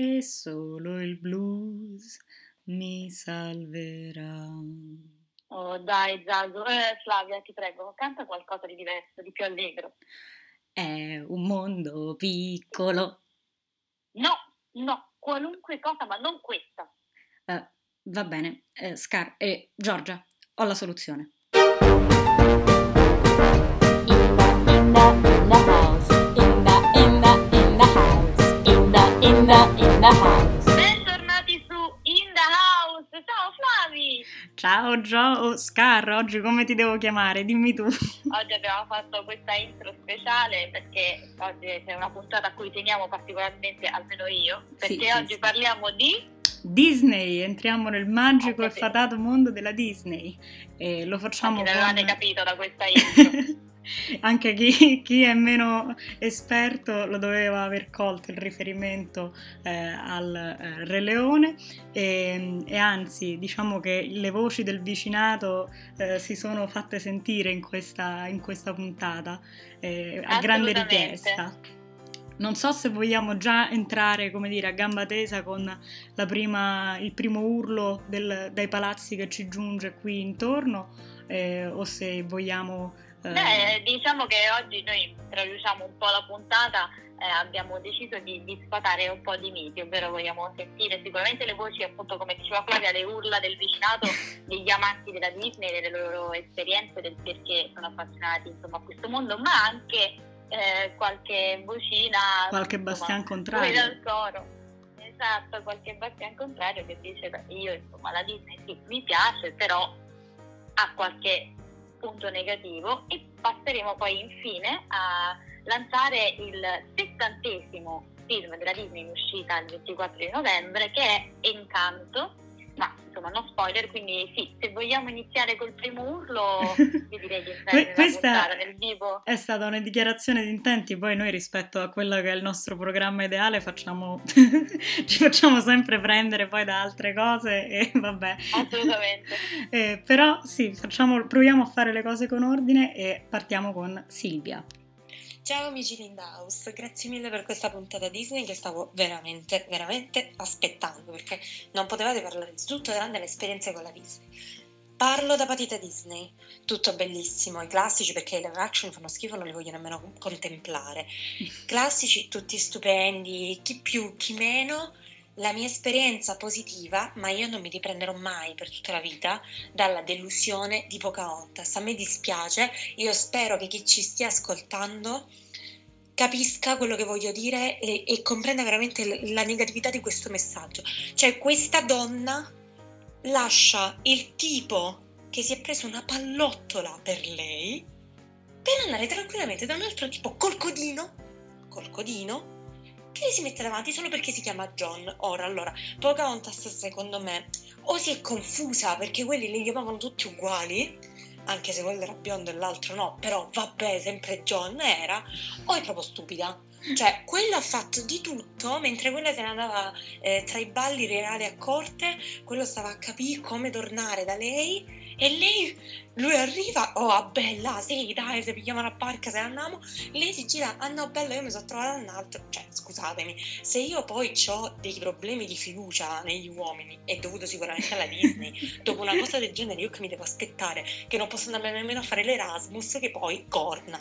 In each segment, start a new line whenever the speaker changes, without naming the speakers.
e solo il blues mi salverà.
Oh dai Zago, eh, Flavia ti prego, canta qualcosa di diverso, di più allegro.
È un mondo piccolo.
No, no, qualunque cosa, ma non questa.
Uh, va bene, uh, Scar e Giorgia, ho la soluzione. In the, in the, in the house. Ciao Gio, Scar, oggi come ti devo chiamare? Dimmi tu.
Oggi abbiamo fatto questa intro speciale perché oggi c'è una puntata a cui teniamo particolarmente, almeno io, perché sì, oggi sì, parliamo di...
Disney, entriamo nel magico e fatato mondo della Disney e lo facciamo...
Anche con... l'avete capito da questa intro.
Anche chi, chi, è meno esperto lo doveva aver colto il riferimento eh, al eh, Re Leone e, e, anzi diciamo che le voci del vicinato eh, si sono fatte sentire in questa, in questa puntata eh, a grande richiesta. Non so se vogliamo già entrare, come dire, a gamba tesa con prima, il primo urlo del, dai palazzi che ci giunge qui intorno eh, o se vogliamo.
Beh, diciamo che oggi noi traduciamo un po' la puntata, eh, abbiamo deciso di, di, sfatare un po' di miti, ovvero vogliamo sentire sicuramente le voci, appunto come diceva Flavia, le urla del vicinato degli amanti della Disney, delle loro esperienze, del perché sono appassionati insomma, a questo mondo, ma anche eh, qualche vocina...
Qualche bastian contrario.
Esatto, qualche bastian contrario che dice io insomma la Disney sì mi piace, però ha qualche punto negativo e passeremo poi infine a lanciare il settantesimo film della Disney in uscita il 24 di novembre che è Encanto ma insomma non spoiler, quindi sì, se vogliamo iniziare col primo urlo, io direi di entrare Questa nel vivo.
È stata una dichiarazione di intenti, poi noi rispetto a quello che è il nostro programma ideale facciamo, ci facciamo sempre prendere poi da altre cose e vabbè.
Assolutamente.
eh, però sì, facciamo, proviamo a fare le cose con ordine e partiamo con Silvia.
Ciao amici di House, grazie mille per questa puntata Disney che stavo veramente, veramente aspettando perché non potevate parlare di tutto tranne l'esperienza con la Disney. Parlo da patita Disney, tutto bellissimo, i classici perché i live action fanno schifo, non li voglio nemmeno contemplare. Classici tutti stupendi, chi più, chi meno, la mia esperienza positiva, ma io non mi riprenderò mai per tutta la vita dalla delusione di Pocahontas. A me dispiace, io spero che chi ci stia ascoltando capisca quello che voglio dire e, e comprenda veramente la negatività di questo messaggio. Cioè, questa donna lascia il tipo che si è preso una pallottola per lei per andare tranquillamente da un altro tipo col codino, col codino che lei si mette davanti solo perché si chiama John. Ora, allora, Pocahontas secondo me o si è confusa perché quelli li chiamavano tutti uguali, anche se quello era biondo e l'altro no, però vabbè, sempre John era, o è proprio stupida. Cioè, quello ha fatto di tutto, mentre quella se ne andava eh, tra i balli reali a corte, quello stava a capire come tornare da lei e lei, lui arriva, oh ah, bella, sì dai, se pigliamo la barca, se andiamo, lei si gira, ah no bella, io mi sono trovata un altro, cioè scusatemi, se io poi ho dei problemi di fiducia negli uomini, è dovuto sicuramente alla Disney, dopo una cosa del genere io che mi devo aspettare, che non posso andare nemmeno a fare l'Erasmus, che poi corna.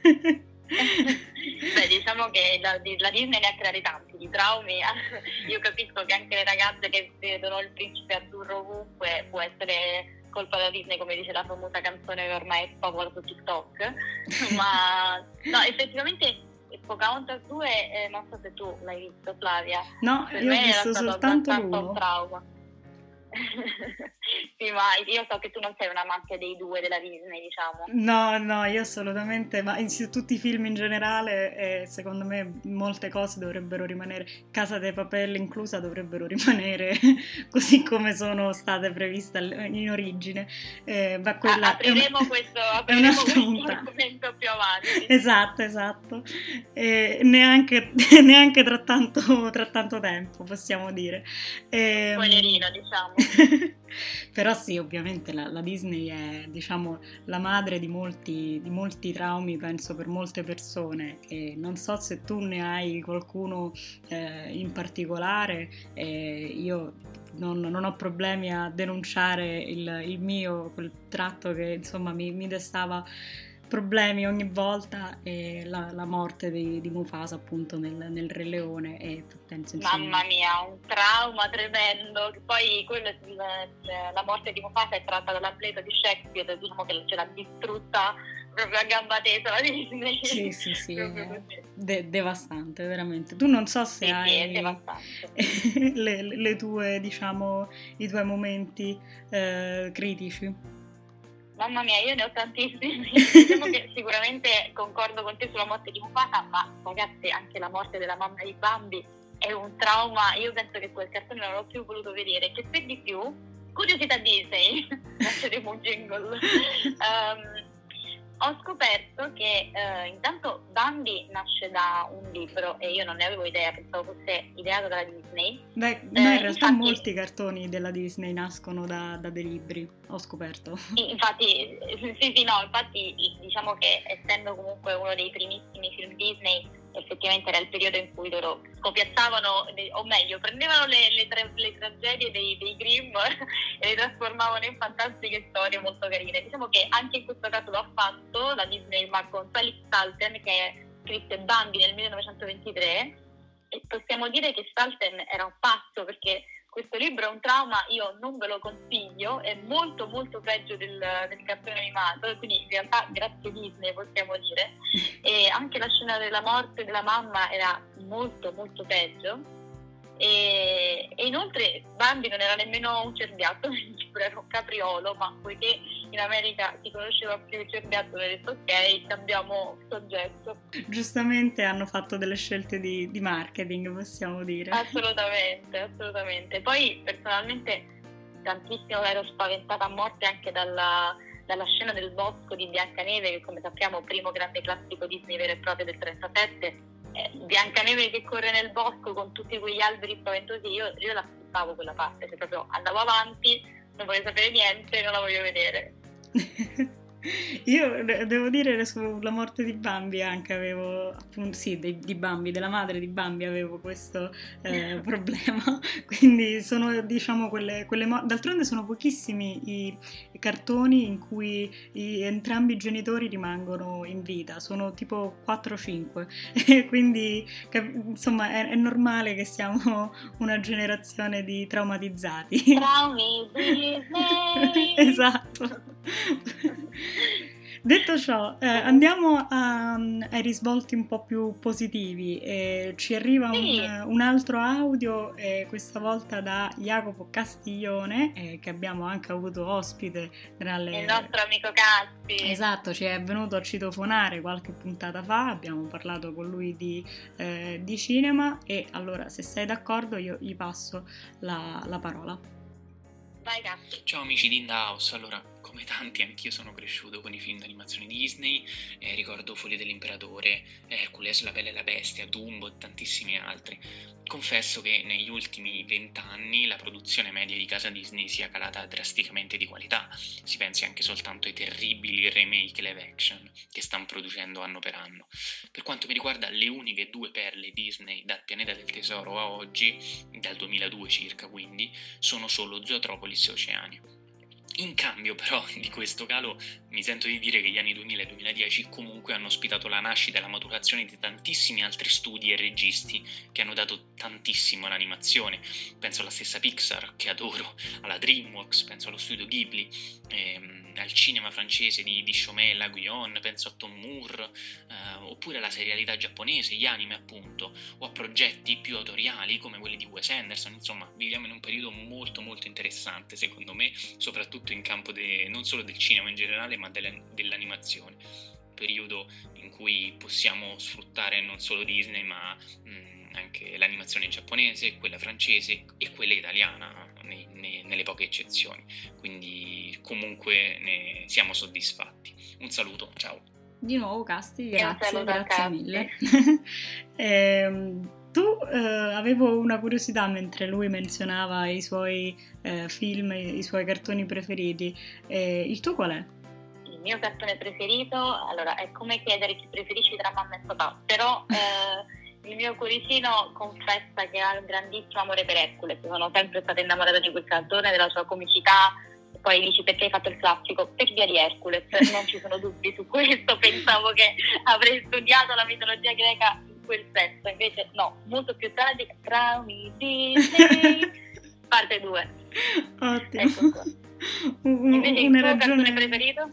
Beh, diciamo che la, la, Disney ne ha creati tanti di traumi. Io capisco che anche le ragazze che vedono il principe azzurro ovunque può essere colpa della Disney, come dice la famosa canzone che ormai è popolare su TikTok. Ma no, effettivamente Pocahontas 2, eh, non so se tu l'hai visto Flavia.
No, per io ho visto soltanto l'uno.
un trauma. sì, ma io so che tu non sei un amante dei due della Disney, diciamo.
No, no, io assolutamente, ma in tutti i film in generale, eh, secondo me molte cose dovrebbero rimanere, Casa dei Papel inclusa, dovrebbero rimanere così come sono state previste in origine.
Eh, ma quella ah, apriremo una, questo, apriremo questo argomento più avanti.
Esatto, esatto. Eh, neanche, neanche tra, tanto, tra tanto tempo, possiamo dire.
Eh, Spoilerino, diciamo.
Però sì, ovviamente la, la, Disney è diciamo la madre di molti, di molti traumi, penso, per molte persone. E non so se tu ne hai qualcuno eh, in particolare, eh, io non, non, ho problemi a denunciare il, il, mio, quel tratto che insomma mi, mi destava problemi ogni volta e la, la morte di, di, Mufasa appunto nel, nel, Re Leone e
penso insomma... Mamma mia, un trauma tremendo, poi quello, la morte di Mufasa è tratta dalla pleta di Shakespeare, diciamo che ce l'ha distrutta proprio a gamba tesa la Disney.
Sì, sì, sì, de- devastante veramente. Tu non so se
sì,
hai
sì,
le, le, tue, diciamo, i tuoi momenti eh, critici.
Mamma mia, io ne ho tantissimi. diciamo che sicuramente concordo con te sulla morte di Mufasa, ma ragazzi, anche la morte della mamma di Bambi è un trauma. Io penso che quel cartone non l'ho più voluto vedere. Che per di più, curiosità Disney, lasceremo un jingle. Um, ho scoperto che eh, intanto Bambi nasce da un libro e io non ne avevo idea, pensavo fosse ideato dalla Disney.
Beh, no, in eh, realtà infatti, molti cartoni della Disney nascono da, da, dei libri, ho scoperto.
Infatti, sì, sì, no, infatti diciamo che essendo comunque uno dei primissimi film Disney, effettivamente era il periodo in cui loro scopiazzavano, o meglio, prendevano le, le, tra, le tragedie dei, dei Grimm e le trasformavano in fantastiche storie molto carine. Diciamo che anche in questo caso lo ha fatto la Disney, ma con Felix Salten, che scrisse Bambi nel 1923, e possiamo dire che Salten era un pazzo perché questo libro è un trauma, io non ve lo consiglio, è molto molto peggio del, del cartone animato, quindi in realtà grazie Disney possiamo dire. E anche la scena della morte della mamma era molto molto peggio e, e, inoltre Bambi non era nemmeno un cerbiatto era un capriolo, ma poiché in America si conosceva più il cerbiatto, hanno detto ok, cambiamo soggetto.
Giustamente hanno fatto delle scelte di, di marketing, possiamo dire.
Assolutamente, assolutamente. Poi personalmente tantissimo ero spaventata a morte anche dalla, dalla scena del bosco di Biancaneve, che come sappiamo è il primo grande classico Disney vero e proprio del 37 eh, Biancaneve che corre nel bosco con tutti quegli alberi spaventosi, io, io la skippavo quella parte, cioè proprio andavo avanti, non voglio sapere niente, non la voglio vedere.
Io devo dire sulla morte di Bambi anche avevo, appunto, sì, di, di Bambi, della madre di Bambi avevo questo eh, problema, quindi sono, diciamo, quelle, quelle mo- d'altronde sono pochissimi i, i cartoni in cui i, entrambi i genitori rimangono in vita, sono tipo 4-5, quindi insomma è, è, normale che siamo una generazione di traumatizzati.
Traumi
esatto. Detto ciò, eh, andiamo a, ai risvolti un po' più positivi. Eh, ci arriva sì. un, un, altro audio, eh, questa volta da Jacopo Castiglione, eh, che abbiamo anche avuto ospite
tra le... Il nostro amico Caspi.
Esatto, ci è venuto a citofonare qualche puntata fa, abbiamo parlato con lui di, eh, di cinema e allora se sei d'accordo io gli passo la, la parola.
Vai Caspi.
Ciao amici di In House, allora come tanti anch'io sono cresciuto con i film d'animazione Disney, eh, ricordo Foglie dell'Imperatore, Hercules, La Bella e la Bestia, Dumbo e tantissimi altri. Confesso che negli ultimi vent'anni la produzione media di casa Disney sia calata drasticamente di qualità, si pensi anche soltanto ai terribili remake live action che stanno producendo anno per anno. Per quanto mi riguarda le uniche due perle Disney dal pianeta del tesoro a oggi, dal 2002 circa quindi, sono solo Zootropolis e Oceania. In cambio però di questo calo mi sento di dire che gli anni 2000 e 2010 comunque hanno ospitato la nascita e la maturazione di tantissimi altri studi e registi che hanno dato tantissimo all'animazione. Penso alla stessa Pixar che adoro, alla DreamWorks, penso allo studio Ghibli. Ehm, al cinema francese di, di Chomet, La Guillaume, penso a Tom Moore, eh, oppure alla serialità giapponese, gli anime appunto, o a progetti più autoriali come quelli di Wes Anderson, insomma viviamo in un periodo molto molto interessante secondo me, soprattutto in campo de, non solo del cinema in generale ma della, dell'animazione, un periodo in cui possiamo sfruttare non solo Disney ma mh, anche l'animazione giapponese, quella francese e quella italiana nei, nei, nelle poche eccezioni, quindi comunque ne siamo soddisfatti. Un saluto, ciao.
Di nuovo Casti, grazie, grazie Casti. mille. eh, tu eh, avevo una curiosità mentre lui menzionava i suoi eh, film, i, i, suoi cartoni preferiti. Eh, il tuo qual è?
Il mio cartone preferito, allora è come chiedere chi preferisci tra mamma e papà, però eh, il mio cuoricino confessa che ha un grandissimo amore per Hercules. Sono sempre stata innamorata di quel cartone, della sua comicità. Poi dici perché hai fatto il classico? Per via di Hercules, non ci sono dubbi su questo. Pensavo che avrei studiato la mitologia greca quel senso, invece no, molto più tragica, traumi Disney, parte 2.
Ottimo.
Ecco invece il tuo ragione... cartone preferito?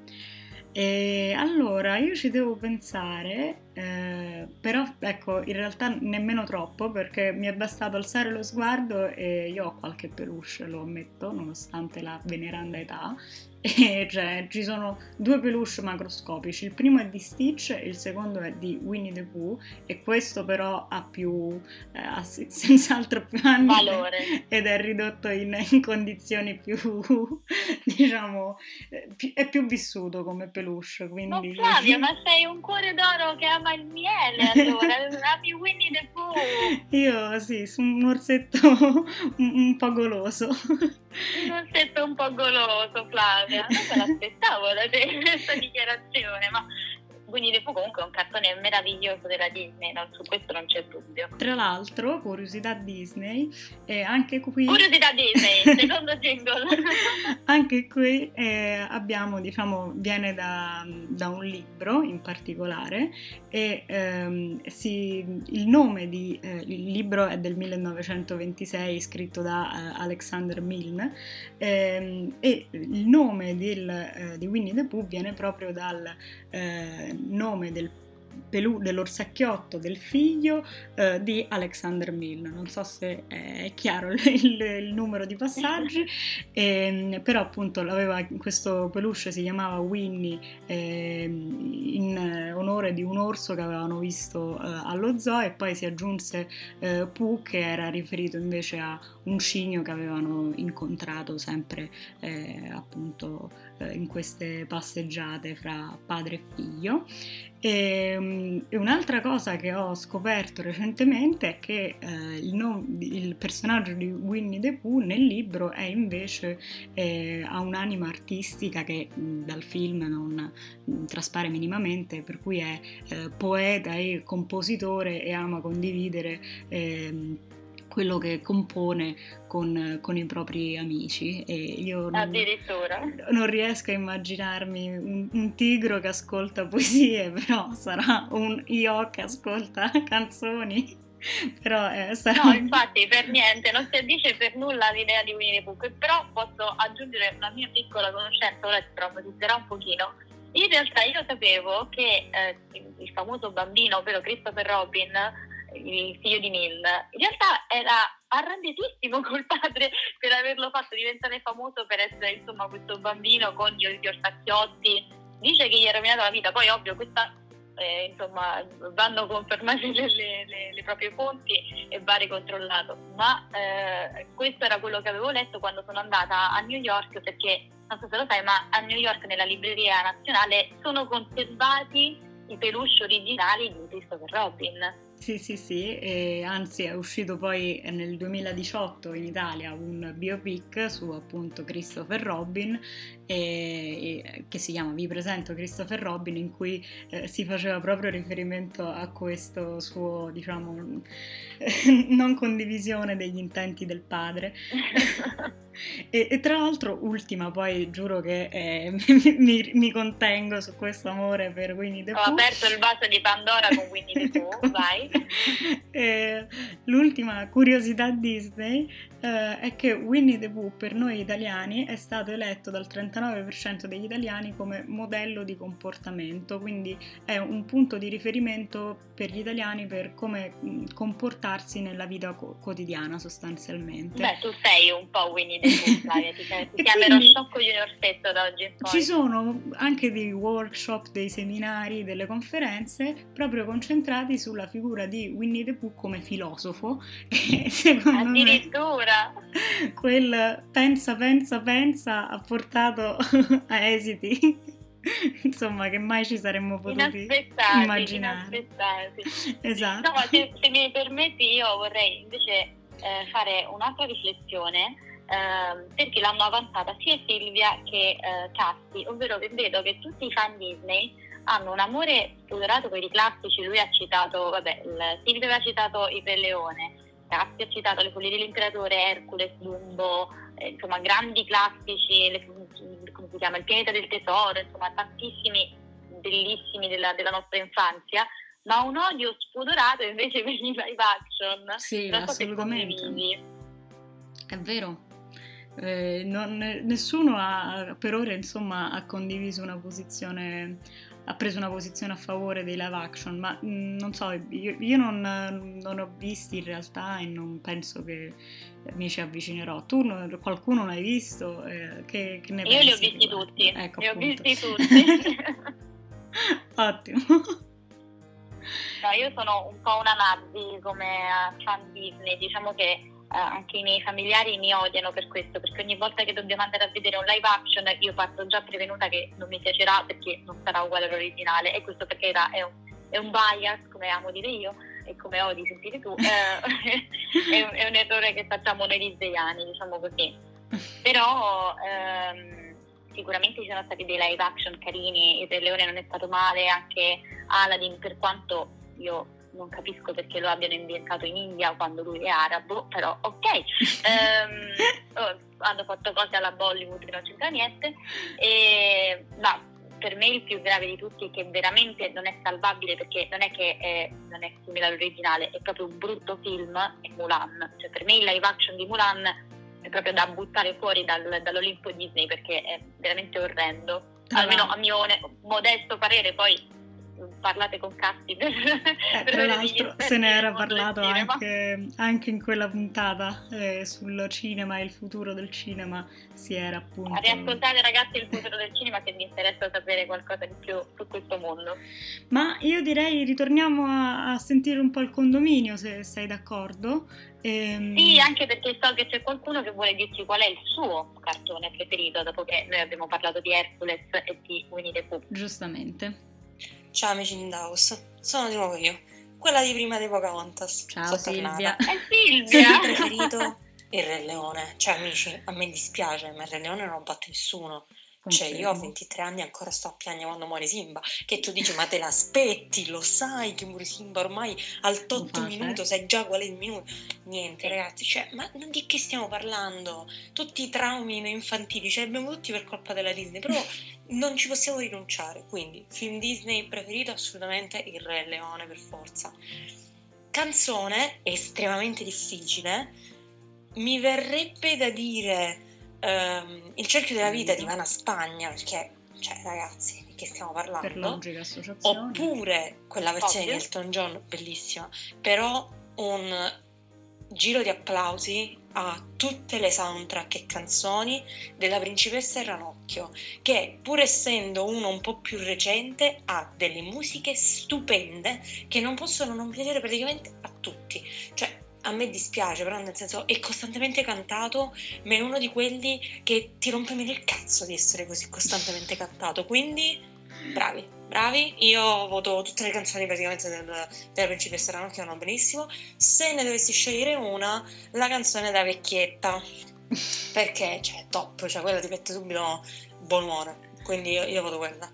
E allora, io ci devo pensare, eh, però ecco, in realtà nemmeno troppo perché mi è bastato alzare lo sguardo e io ho qualche peluche, lo ammetto, nonostante la veneranda età, e cioè ci sono due peluche macroscopici, il primo è di Stitch e il secondo è di Winnie the Pooh e questo però ha più, eh, ha senz'altro più anni
Valore.
ed è ridotto in, in condizioni più, diciamo, eh, è più vissuto come peluche. Quindi...
Ma Flavia, ma sei un cuore d'oro che ama il miele allora, ami Winnie the Pooh.
Io sì, sono un orsetto un, un po' goloso.
Un orsetto un po' goloso, Flavia. Non me l'aspettavo da te questa dichiarazione, ma Winnie the Pooh comunque è un cartone meraviglioso della Disney, no? su questo non c'è dubbio.
Tra l'altro, curiosità Disney, eh, anche qui...
Curiosità Disney, secondo jingle.
anche qui eh, abbiamo, diciamo, viene da, da, un libro in particolare e ehm, si, il nome di... Eh, il libro è del 1926, scritto da eh, Alexander Milne ehm, e il nome del, eh, di Winnie the Pooh viene proprio dal eh, nome del Pelù, dell'orsacchiotto del figlio eh, di Alexander Milne. Non so se è chiaro il, il, numero di passaggi, eh, però appunto questo peluche si chiamava Winnie eh, in onore di un orso che avevano visto eh, allo zoo e poi si aggiunse eh, Pooh che era riferito invece a un cigno che avevano incontrato sempre eh, appunto in queste passeggiate fra padre e figlio. E, ehm, e, un'altra cosa che ho scoperto recentemente è che eh, il, no, il, personaggio di Winnie the Pooh nel libro è invece eh, ha un'anima artistica che mh, dal film non mh, traspare minimamente, per cui è eh, poeta e compositore e ama condividere ehm, quello che compone con, con, i propri amici e io non, non riesco a immaginarmi un, un, tigro che ascolta poesie però sarà un io che ascolta canzoni però eh, sarà...
no infatti per niente non si addice per nulla l'idea di Winnie the Pooh però posso aggiungere una mia piccola conoscenza ora ti traumatizzerà un pochino. In realtà io sapevo che eh, il famoso bambino ovvero Christopher Robin il figlio di Milne, in realtà era arrabbiatissimo col padre per averlo fatto diventare famoso per essere insomma questo bambino con gli orsacchiotti. Dice che gli ha rovinato la vita, poi ovvio questa eh, insomma vanno confermate le, le, le, proprie fonti e va ricontrollato. Ma eh, questo era quello che avevo letto quando sono andata a New York perché non so se lo sai, ma a New York nella libreria nazionale sono conservati i peluche originali di Christopher Robin.
Sì, sì, sì, e anzi è uscito poi nel 2018 in Italia un biopic su appunto Christopher Robin e, e, che si chiama Vi presento Christopher Robin in cui eh, si faceva proprio riferimento a questo suo, diciamo, non condivisione degli intenti del padre. e, e, tra l'altro, ultima, poi giuro che eh, mi, mi, contengo su questo amore per Winnie the Pooh.
Ho aperto il vaso di Pandora con Winnie the Pooh, vai.
Eh, l'ultima curiosità Disney eh, è che Winnie the Pooh per noi italiani è stato eletto dal 39% degli italiani come modello di comportamento, quindi è un punto di riferimento per gli italiani per come comportarsi nella vita co- quotidiana sostanzialmente.
Beh, tu sei un po' Winnie the Pooh, ti, ti chiamerò Sciocco Junior stesso da oggi in poi.
Ci sono anche dei workshop, dei seminari, delle conferenze proprio concentrati sulla figura di Winnie the Pooh come filosofo
e secondo Addirittura.
me quel pensa, pensa, pensa ha portato a esiti insomma che mai ci saremmo potuti
inaspettati,
immaginare.
Inaspettati.
Esatto.
No, ma se, se, mi permetti io vorrei invece eh, fare un'altra riflessione eh, perché l'hanno avanzata sia Silvia che eh, Casti, ovvero che vedo che tutti i fan Disney hanno un amore spudorato per i classici, lui ha citato, vabbè, il, Silvia aveva citato Il Re Leone, Casti ha citato Le follie dell'imperatore, Hercules, Dumbo, eh, insomma grandi classici, le, chiama, Il pianeta del tesoro, insomma tantissimi bellissimi della, della nostra infanzia, ma un odio spudorato invece per i live action.
Sì,
Non
assolutamente. È vero. Eh, non- nessuno ha per ora insomma ha condiviso una posizione ha preso una posizione a favore dei live action ma mh, non so io, io non, non ho visti in realtà e non penso che mi ci avvicinerò. Tu no- qualcuno l'hai visto? Eh, che, che ne
Io li ho
pensi
visti tutti,
ecco
li ho
appunto.
visti tutti.
ottimo.
No, io sono un po' una Nazi come eh, fan Disney, diciamo che anche i miei familiari mi odiano per questo, perché ogni volta che dobbiamo andare a vedere un live action io parto già prevenuta che non mi piacerà perché non sarà uguale all'originale e questo perché era- è un, è un bias, come amo dire io e come odi sentire tu, eh, è, un, è un errore che facciamo noi disneyani, diciamo così. Però ehm, sicuramente ci sono stati dei live action carini, Il Re Leone non è stato male, anche Aladdin, per quanto io non capisco perché lo abbiano ambientato in India quando lui è arabo, però ok. Ehm, oh, hanno fatto cose alla Bollywood che non c'entra niente. E, ma per me il più grave di tutti è che veramente non è salvabile perché non è che è, non è simile all'originale, è proprio un brutto film, è Mulan. Cioè per me il live action di Mulan è proprio da buttare fuori dal- dall'Olimpo Disney perché è veramente orrendo.
Tra
Almeno a mio modesto parere, poi parlate con Casti per,
Eh,
per
tra l'altro se ne era parlato anche, anche in quella puntata eh, sul cinema e il futuro del cinema si era appunto
Riascoltate ragazzi il futuro del cinema se vi interessa sapere qualcosa di più su questo mondo.
ma io direi ritorniamo a, a sentire un po' il condominio se sei d'accordo Ehm,
Sì, anche perché so che c'è qualcuno che vuole dirci qual è il suo cartone preferito, dopo che noi abbiamo parlato di Hercules e di Winnie the Pooh.
giustamente
Ciao amici di Indaus, sono di nuovo io, quella di prima di Pocahontas.
ciao
Sono
Silvia
tornata.
È
Il
Silvia!
mio preferito il Re Leone. Cioè, amici, a me dispiace, ma il Re Leone non batte nessuno. Cioè, io a
Confermo.
23 anni ancora sto a piangere quando muore Simba. Che tu dici, ma te l'aspetti, lo sai che muore Simba ormai al tot
facile.
minuto, sai già qual è il minuto. Niente, ragazzi, cioè, ma di che stiamo parlando? Tutti i traumi infantili, ce li abbiamo tutti per colpa della Disney, però non ci possiamo rinunciare. Quindi, film Disney preferito assolutamente il Re Leone per forza. Canzone estremamente difficile. Mi verrebbe da dire ehm, Il cerchio della vita di Ivana Spagna, perché, cioè, ragazzi, di che stiamo
per
parlando?
logica associazione
Oppure quella versione
Ovvio.
di Elton John, bellissima, però un giro di applausi a tutte le soundtrack e canzoni della principessa e Ranocchio, che pur essendo uno un po' più recente ha delle musiche stupende che non possono non piacere praticamente a tutti. Cioè, a me dispiace, però nel senso è costantemente cantato, ma è uno di quelli che ti rompe meno il cazzo di essere così costantemente cantato. Quindi, bravi, bravi. Io voto tutte le canzoni praticamente del, della principessa Ranocchio vanno benissimo. Se ne dovessi scegliere una, la canzone da vecchietta, perché cioè top, cioè quella ti mette subito buon umore. Quindi io, io voto quella.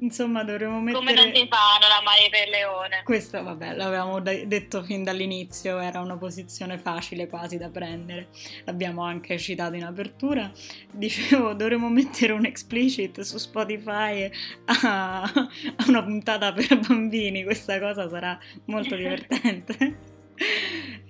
Insomma dovremmo mettere
Come non si fa non amare per Leone?
Questa, vabbè, l'avevamo de- detto fin dall'inizio, era una posizione facile quasi da prendere. L'abbiamo anche citato in apertura. Dicevo, dovremmo mettere un explicit su Spotify a, a una puntata per bambini. Questa cosa sarà molto divertente.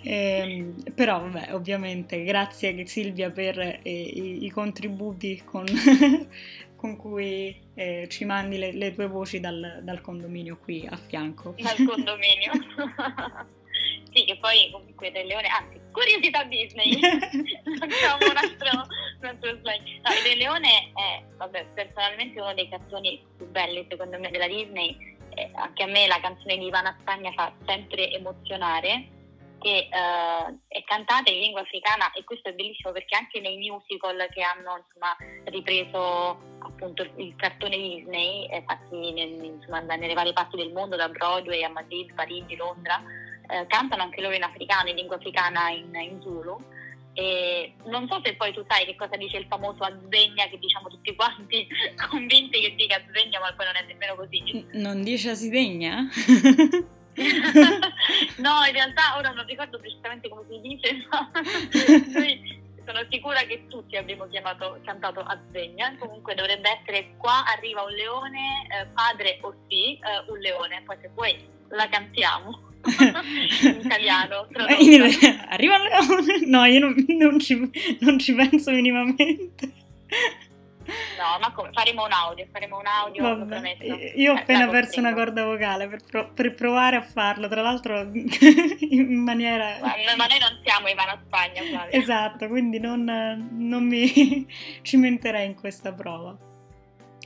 Ehm, però, vabbè, ovviamente, grazie Silvia per eh, i, i contributi con, con cui eh, ci mandi le, le tue voci dal, dal condominio qui a fianco.
Dal condominio. sì, che poi comunque Re Leone, anzi, curiosità Disney. Facciamo un altro, un altro slide. No, Re Leone è, vabbè, personalmente uno dei cartoni più belli secondo me della Disney. Eh, anche a me la canzone di Ivana Spagna fa sempre emozionare. Che uh, è cantata in lingua africana e questo è bellissimo perché anche nei musical che hanno insomma, ripreso appunto il cartone Disney, eh, fatti nel, insomma, nelle varie parti del mondo, da Broadway a Madrid, Parigi, Londra, eh, cantano anche loro in africano, in lingua africana, in, in Zulu. E non so se poi tu sai che cosa dice il famoso Azzegna che diciamo tutti quanti convinti che dica Azzegna ma poi non è nemmeno così.
Non dice Asidegna?
no, in realtà ora non ricordo precisamente come si dice, ma noi sono sicura che tutti abbiamo chiamato, cantato Azzegna. Comunque dovrebbe essere qua arriva un leone, eh, padre o sì, eh, un leone. Poi se vuoi la cantiamo. in italiano.
Arriva un leone? No, io non, non, ci, non ci penso minimamente.
No, ma come? Faremo un audio, faremo un audio, Vabbè,
Io ho appena perso una corda vocale per, pro- per, provare a farlo, tra l'altro in maniera...
Ma, ma noi non siamo Ivana Spagna, Flavia.
Esatto, quindi non, non mi cimenterei in questa prova.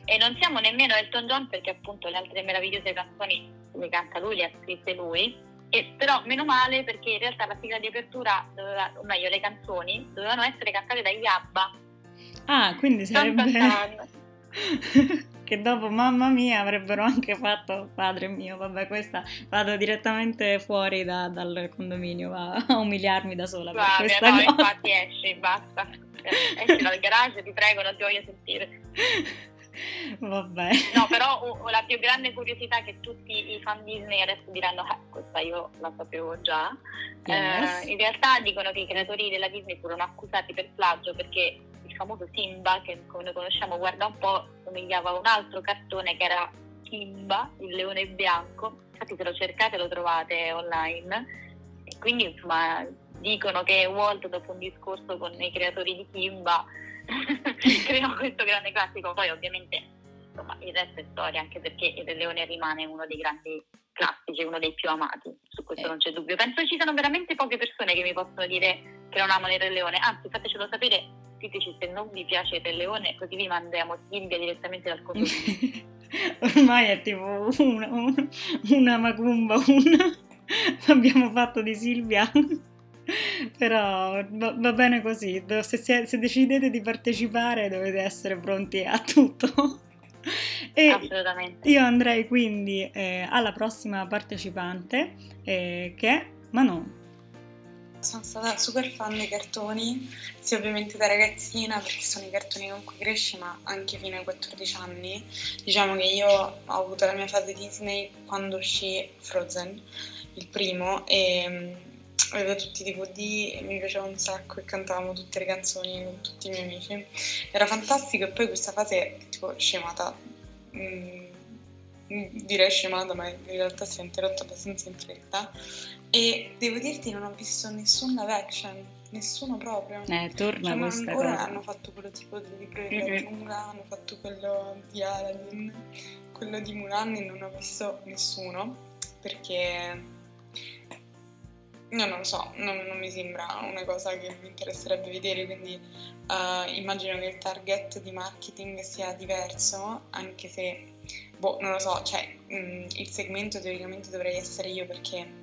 E non siamo nemmeno Elton John perché appunto le altre meravigliose canzoni le canta lui, le ha scritte lui. E, però meno male perché in realtà la sigla di apertura, doveva, o meglio le canzoni, dovevano essere cantate dagli ABBA
Ah, quindi sarebbe... che dopo mamma mia avrebbero anche fatto padre mio, vabbè questa vado direttamente fuori da, dal condominio a, a umiliarmi da sola per questa
no,
cosa.
infatti esci, basta, esci dal garage, ti prego, non ti voglio sentire.
Vabbè.
No, però uh, la più grande curiosità che tutti i fan Disney adesso diranno, eh, questa io la sapevo già, yes. eh, in realtà dicono che i creatori della Disney furono accusati per plagio perché il famoso Simba, che come noi conosciamo, guarda un po', somigliava a un altro cartone che era Kimba, il leone bianco. Infatti, se lo cercate lo trovate online. E quindi, insomma, dicono che Walt, dopo un discorso con i creatori di Kimba, creò questo grande classico. Poi, ovviamente, insomma, il resto è storia, anche perché il Leone rimane uno dei grandi classici, uno dei più amati, su questo eh. non c'è dubbio. Penso ci siano veramente poche persone che mi possono dire che non amano il Re Leone, anzi fatecelo sapere scriveteci se non vi piace il Leone, così vi mandiamo Silvia direttamente dal condominio.
Ormai è tipo una, una, una macumba, una... abbiamo fatto di Silvia. Però va, va, bene così, se, se, se, decidete di partecipare dovete essere pronti a tutto.
E Assolutamente.
Io andrei quindi eh, alla prossima partecipante eh, che è Manon
sono stata super fan dei cartoni, sia ovviamente da ragazzina perché sono i cartoni con cui cresci, ma anche fino ai 14 anni. Diciamo che io ho avuto la mia fase Disney quando uscì Frozen, il primo, e mm, avevo tutti i DVD mi piaceva un sacco e cantavamo tutte le canzoni con tutti i miei amici. Era fantastico e poi questa fase è tipo scemata. Mm, direi scemata, ma in realtà si è interrotta abbastanza in fretta. E devo dirti, non ho visto nessun live action, nessuno proprio.
Eh, torna cioè, questa
ancora
cosa.
hanno fatto quello tipo del libro della mm-hmm. giungla, hanno fatto quello di Aladdin, quello di Mulan e non ho visto nessuno perché No, non lo so, non, non, mi sembra una cosa che mi interesserebbe vedere, quindi uh, immagino che il target di marketing sia diverso, anche se, boh, non lo so, cioè mh, mm, il segmento teoricamente dovrei essere io perché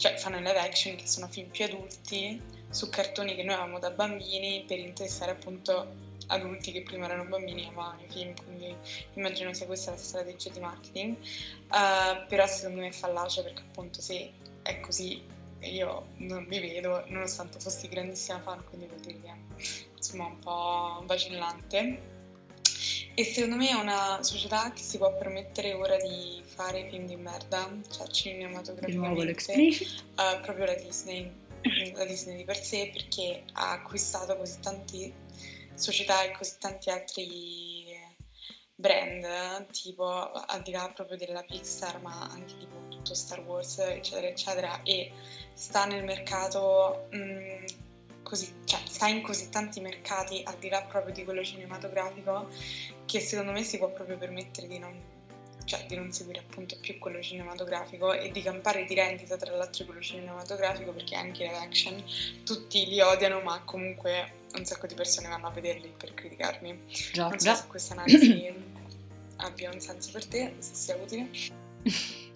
cioè fanno live action che sono film più adulti su cartoni che noi avevamo da bambini per interessare appunto adulti che prima erano bambini amavano i film, quindi immagino sia questa la strategia di marketing, uh, però secondo me è fallace perché appunto se è così io non vi vedo, nonostante fossi grandissima fan, quindi vuol dire che insomma un po' vacillante. E secondo me è una società che si può permettere ora di fare film di merda, cioè cinematograficamente, uh, proprio la Disney, la Disney di per sé, perché ha acquistato così tante società e così tanti altri brand, tipo al di là proprio della Pixar, ma anche tipo tutto Star Wars, eccetera, eccetera, e sta nel mercato mh, mm, così, cioè sta in così tanti mercati al di là proprio di quello cinematografico che secondo me si può proprio permettere di non, cioè, di non seguire appunto più quello cinematografico e di campare di rendita tra l'altro quello cinematografico perché anche le action tutti li odiano ma comunque un sacco di persone vanno a vederli per criticarmi.
Già,
non
so
se questa analisi abbia un senso per te, se sia utile.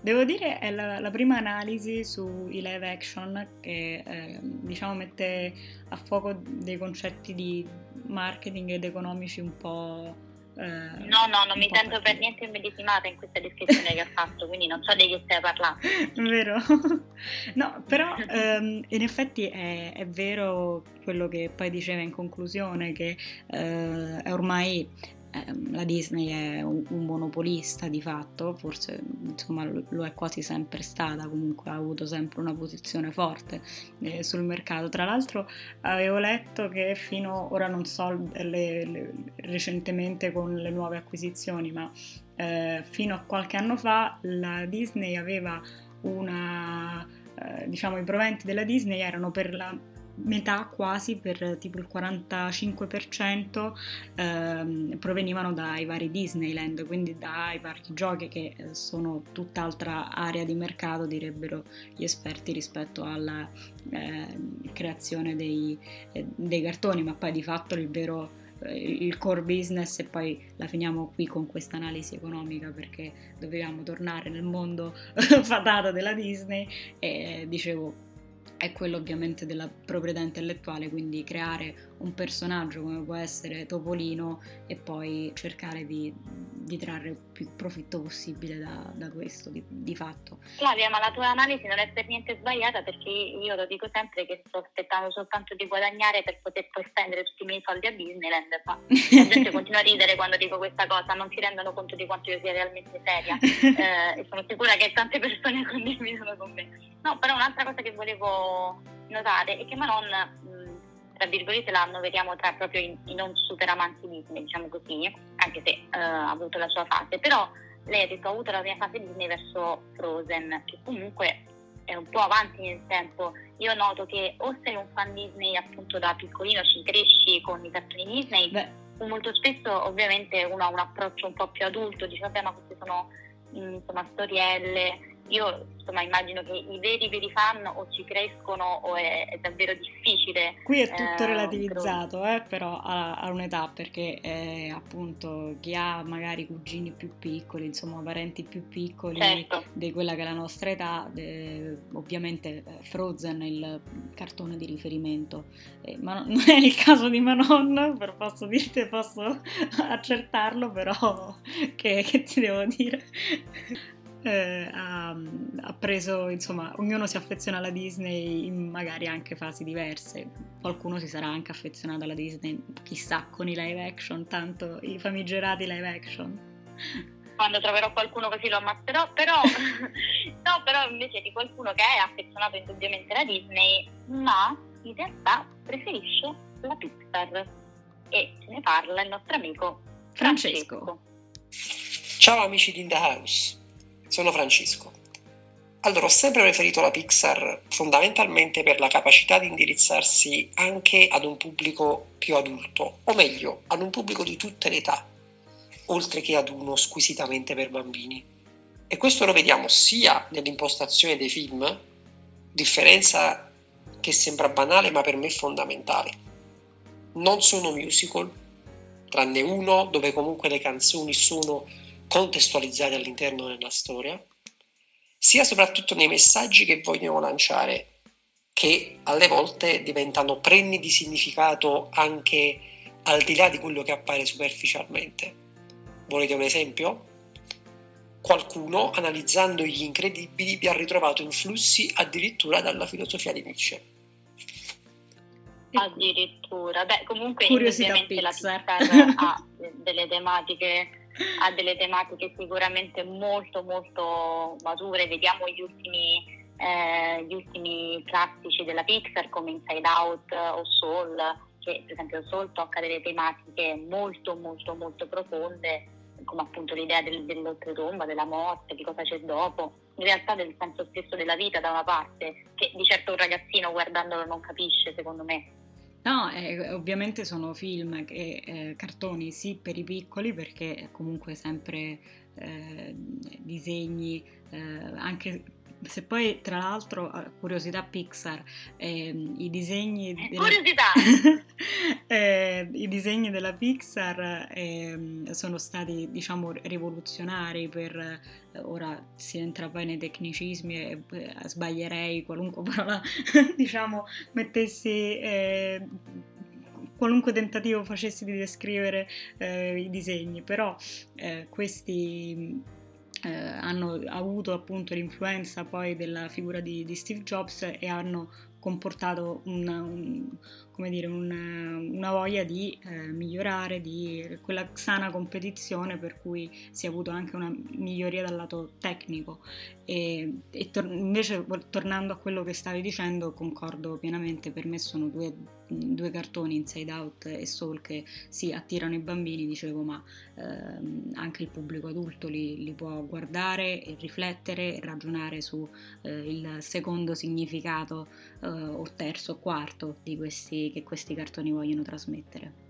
Devo dire è la, la prima analisi sui live action che eh, diciamo mette a fuoco dei concetti di marketing ed economici un po'
Eh, no, no, non mi sento per niente immedesimata in questa descrizione che ha fatto, quindi non so di che stai parlando.
Vero? No, però ehm, in effetti è, è, vero quello che poi diceva in conclusione, che eh, è ormai la Disney è un, un, monopolista di fatto, forse insomma lo è quasi sempre stata, comunque ha avuto sempre una posizione forte eh, sul mercato. Tra l'altro avevo letto che fino ora non so le, le, recentemente con le nuove acquisizioni, ma eh, fino a qualche anno fa la Disney aveva una eh, diciamo i proventi della Disney erano per la metà quasi per tipo il 45% ehm, provenivano dai vari Disneyland, quindi dai parchi giochi che eh, sono tutt'altra area di mercato direbbero gli esperti rispetto alla eh, creazione dei, eh, dei cartoni, ma poi di fatto il vero eh, il core business e poi la finiamo qui con questa analisi economica perché dovevamo tornare nel mondo fatato della Disney e dicevo è quello ovviamente della proprietà intellettuale, quindi creare un personaggio come può essere Topolino e poi cercare di, di trarre il più profitto possibile da, da questo di, di, fatto.
Flavia, ma la tua analisi non è per niente sbagliata perché io lo dico sempre che sto aspettando soltanto di guadagnare per poter poi spendere tutti i miei soldi a Disneyland. Ma la gente continua a ridere quando dico questa cosa, non si rendono conto di quanto io sia realmente seria eh, e sono sicura che tante persone condividono con me. No, però un'altra cosa che volevo notare è che Manon tra virgolette la annoveriamo tra proprio i, i non super amanti Disney, diciamo così, anche se uh, ha avuto la sua fase, però lei ha detto ho avuto la mia fase Disney verso Frozen, che comunque è un po' avanti nel tempo. Io noto che o sei un fan Disney appunto da piccolino, ci cresci con i cartoni Disney, Beh. molto spesso ovviamente uno ha un approccio un po' più adulto, dice vabbè ma queste sono mm, insomma storielle io insomma immagino che i veri veri fan o ci crescono o è, è davvero difficile.
Qui è tutto eh, relativizzato, eh, però a, a, un'età perché eh, appunto chi ha magari cugini più piccoli, insomma parenti più piccoli certo. di quella che è la nostra età, ovviamente eh, Frozen è il cartone di riferimento, eh, ma non è il caso di Manon, per posso dirti, posso accertarlo, però che, che ti devo dire? Eh, ha, ha, preso, insomma, ognuno si affeziona alla Disney in magari anche fasi diverse. Qualcuno si sarà anche affezionato alla Disney, chissà, con i live action, tanto i famigerati live action.
Quando troverò qualcuno così lo ammazzerò, però, no, però invece di qualcuno che è affezionato indubbiamente alla Disney, ma in realtà preferisce la Pixar. E ce ne parla il nostro amico Francesco.
Francesco. Ciao amici di In The House sono Francesco. Allora, ho sempre preferito la Pixar fondamentalmente per la capacità di indirizzarsi anche ad un pubblico più adulto, o meglio, ad un pubblico di tutte le età, oltre che ad uno squisitamente per bambini. E questo lo vediamo sia nell'impostazione dei film, differenza che sembra banale ma per me fondamentale. Non sono musical, tranne uno dove comunque le canzoni sono contestualizzati all'interno della storia, sia soprattutto nei messaggi che vogliono lanciare, che alle volte diventano prenni di significato anche al di là di quello che appare superficialmente. Volete un esempio? Qualcuno, analizzando gli incredibili, vi ha ritrovato influssi addirittura dalla filosofia di Nietzsche.
Addirittura, beh, comunque ovviamente la Pixar ha delle tematiche ha delle tematiche sicuramente molto molto mature, vediamo gli ultimi, eh, gli ultimi classici della Pixar come Inside Out o Soul, che per esempio Soul tocca delle tematiche molto molto molto profonde, come appunto l'idea del, dell'oltretomba, della morte, di cosa c'è dopo, in realtà del senso stesso della vita da una parte, che di certo un ragazzino guardandolo non capisce secondo me.
No, eh, ovviamente sono film e eh, cartoni sì per i piccoli perché comunque sempre eh, disegni, eh, anche se poi tra l'altro, curiosità Pixar, eh, i disegni...
Della... Curiosità!
eh, I disegni della Pixar ehm, sono stati, diciamo, rivoluzionari per... Eh, ora si entra poi nei tecnicismi e eh, sbaglierei qualunque parola, diciamo, mettessi eh, qualunque tentativo facessi di descrivere eh, i disegni, però eh, questi eh, hanno avuto appunto l'influenza poi della figura di, di Steve Jobs e hanno comportato una, un, dire, una, una, voglia di eh, migliorare, di quella sana competizione per cui si è avuto anche una miglioria dal lato tecnico. E, e tor- invece tornando a quello che stavi dicendo, concordo pienamente, per me sono due, due cartoni, Inside Out e Soul, che sì, attirano i bambini, dicevo, ma ehm, anche il pubblico adulto li, li, può guardare e riflettere e ragionare su eh, il secondo significato eh, o terzo o quarto di questi, che questi cartoni vogliono trasmettere.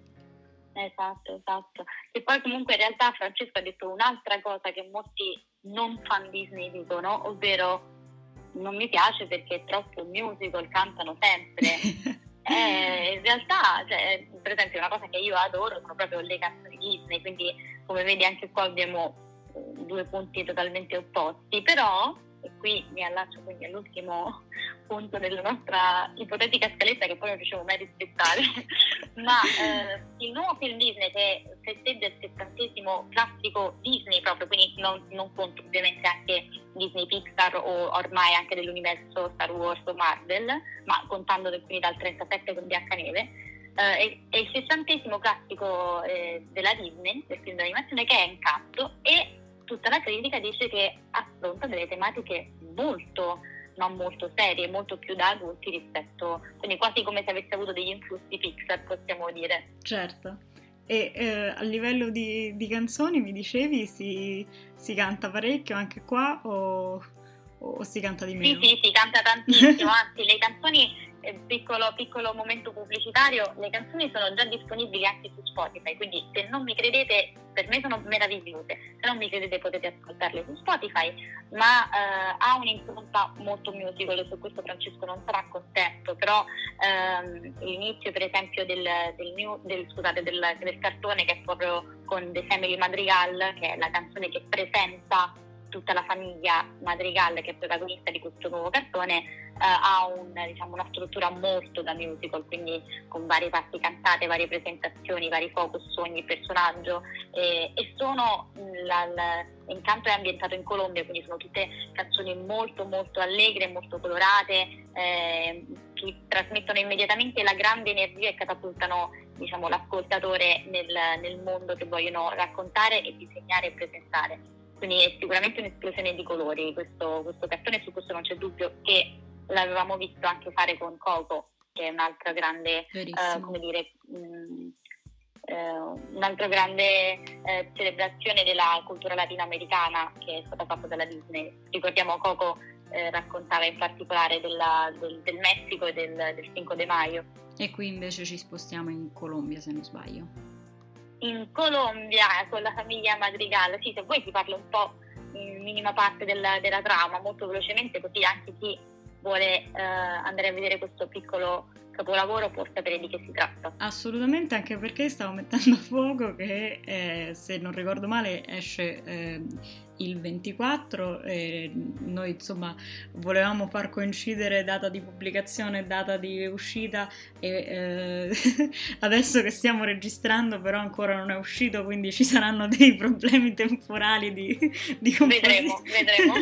Esatto, esatto. E poi comunque in realtà Francesco ha detto un'altra cosa che molti non fan Disney dicono, ovvero non mi piace perché è troppo musical, cantano sempre. eh, in realtà, cioè, per esempio, una cosa che io adoro sono proprio le canzoni Disney, quindi come vedi anche qua abbiamo eh, due punti totalmente opposti, però e qui mi allaccio quindi all'ultimo punto della nostra ipotetica scaletta che poi non riuscivo mai a rispettare, ma eh, il nuovo film Disney che festeggia il settantesimo classico Disney proprio, quindi non, non conto ovviamente anche Disney Pixar o ormai anche dell'universo Star Wars o Marvel, ma contando quindi dal 37 con Biancaneve, Uh, è, il sessantesimo classico eh, della Disney, del film d'animazione, che è Incanto e tutta la critica dice che affronta delle tematiche molto, non molto serie, molto più da adulti rispetto, quindi quasi come se avesse avuto degli influssi Pixar, possiamo dire.
Certo. E eh, a livello di, di, canzoni mi dicevi si, si, canta parecchio anche qua o, o si canta di meno?
Sì, sì, si canta tantissimo, anzi le canzoni piccolo, piccolo momento pubblicitario, le canzoni sono già disponibili anche su Spotify, quindi se non mi credete, per me sono meravigliose, se non mi credete potete ascoltarle su Spotify, ma eh, ha un'impronta molto musical, su questo Francesco non sarà contento, però ehm, l'inizio per esempio del, del, del, scusate, del cartone che è proprio con The Family Madrigal, che è la canzone che presenta tutta la famiglia Madrigal che è protagonista di questo nuovo cartone eh, ha un, diciamo, una struttura molto da musical, quindi con varie parti cantate, varie presentazioni, vari focus su ogni personaggio eh, e sono la, la, intanto è ambientato in Colombia, quindi sono tutte canzoni molto molto allegre, molto colorate, eh, che trasmettono immediatamente la grande energia e catapultano diciamo, l'ascoltatore nel, nel mondo che vogliono raccontare e disegnare e presentare. Quindi è sicuramente un'esplosione di colori questo, questo cartone, su questo non c'è dubbio che l'avevamo visto anche fare con Coco, che è un'altra grande, uh, come dire, mh, mm, uh, un'altra grande uh, celebrazione della cultura latinoamericana che è stata fatta dalla Disney. Ricordiamo Coco raccontava in particolare della, del, del, Messico e del, del Cinco de Mayo.
E qui invece ci spostiamo in Colombia, se non sbaglio
in Colombia con la famiglia Madrigal, sì, se vuoi ti parlo un po' in minima parte della, della trama, molto velocemente, così anche chi vuole eh, andare a vedere questo piccolo capolavoro può sapere di che si tratta.
Assolutamente, anche perché stavo mettendo a fuoco che, eh, se non ricordo male, esce eh, il 24 e noi insomma volevamo far coincidere data di pubblicazione e data di uscita e eh, adesso che stiamo registrando però ancora non è uscito quindi ci saranno dei problemi temporali di, di
vedremo, vedremo.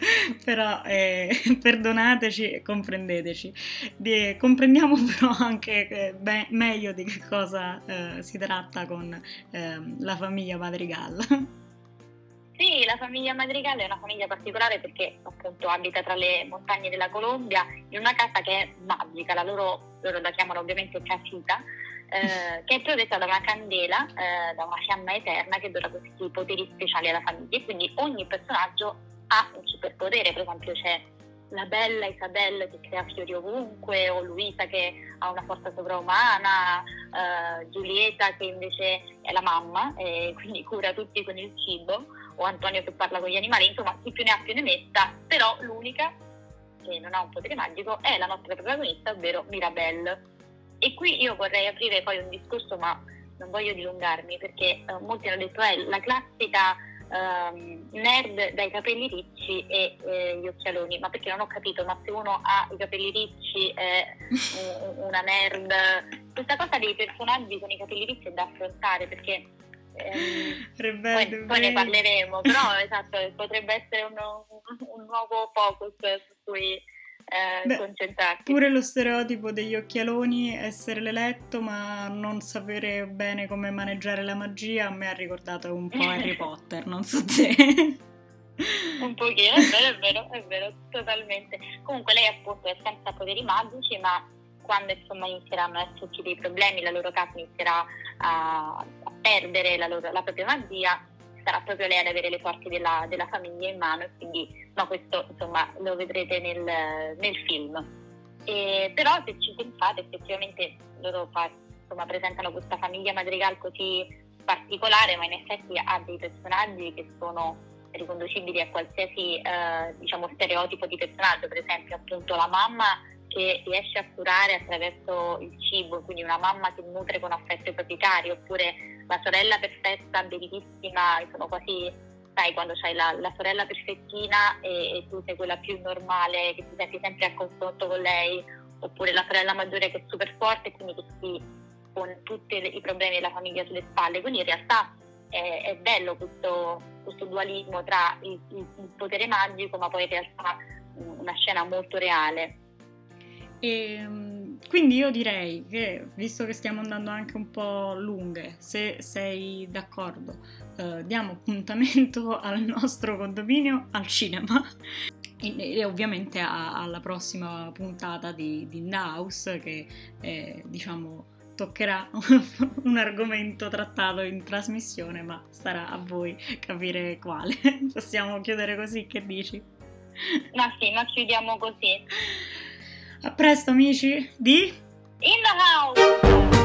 Però eh, perdonateci e comprendeteci. Di, comprendiamo però anche eh, be- meglio di che cosa eh, si tratta con ehm, la famiglia Madrigal
sì, la famiglia Madrigal è una famiglia particolare perché appunto abita tra le montagne della Colombia in una casa che è magica, la loro, loro la chiamano ovviamente casita, eh, che è protetta da una candela, eh, da una fiamma eterna che dona questi poteri speciali alla famiglia e quindi ogni personaggio ha un superpotere, per esempio c'è la bella Isabella che crea fiori ovunque, o Luisa che ha una forza sovraumana, eh, Giulietta che invece è la mamma e quindi cura tutti con il cibo, o Antonio che parla con gli animali, insomma chi più ne ha più ne metta, però l'unica che non ha un potere magico è la nostra protagonista, ovvero Mirabelle. E qui io vorrei aprire poi un discorso, ma non voglio dilungarmi perché eh, molti hanno detto è la classica um, nerd dai capelli ricci e eh, gli occhialoni, ma perché non ho capito, ma se uno ha i capelli ricci è una nerd, questa cosa dei personaggi con i capelli ricci è da affrontare perché ehm, poi, poi, ne parleremo, però esatto, potrebbe essere uno, un nuovo focus su cui eh, Beh, concentrarsi.
Pure lo stereotipo degli occhialoni, essere l'eletto ma non sapere bene come maneggiare la magia, a me ha ricordato un po' Harry Potter, non so se...
un pochino, è vero, è vero, è vero, totalmente. Comunque lei appunto è senza poteri magici, ma quando insomma inizieranno a esserci dei problemi, la loro casa inizierà a, a perdere la, loro, la propria magia, sarà proprio lei ad avere le sorti della, della famiglia in mano quindi no, questo insomma lo vedrete nel, nel film. E, però se ci pensate effettivamente loro insomma, presentano questa famiglia madrigal così particolare ma in effetti ha dei personaggi che sono riconducibili a qualsiasi eh, diciamo, stereotipo di personaggio, per esempio appunto la mamma che riesce a curare attraverso il cibo, quindi una mamma che nutre con affetto i propri cari, oppure la sorella perfetta, bellissima, sono quasi, sai, quando c'hai la, la sorella perfettina e, e, tu sei quella più normale, che ti senti sempre a confronto con lei, oppure la sorella maggiore che è super forte quindi che si con tutti i problemi della famiglia sulle spalle. Quindi in realtà è, è bello questo, questo, dualismo tra il, il, il potere magico, ma poi in realtà una scena molto reale.
E, ehm, quindi io direi che, visto che stiamo andando anche un po' lunghe, se sei d'accordo, eh, diamo appuntamento al nostro condominio al cinema e, e ovviamente a, alla prossima puntata di, di House che eh, diciamo toccherà un argomento trattato in trasmissione, ma sarà a voi capire quale. Possiamo chiudere così, che dici?
Ma sì, ma chiudiamo così.
A presto amici di
In the House!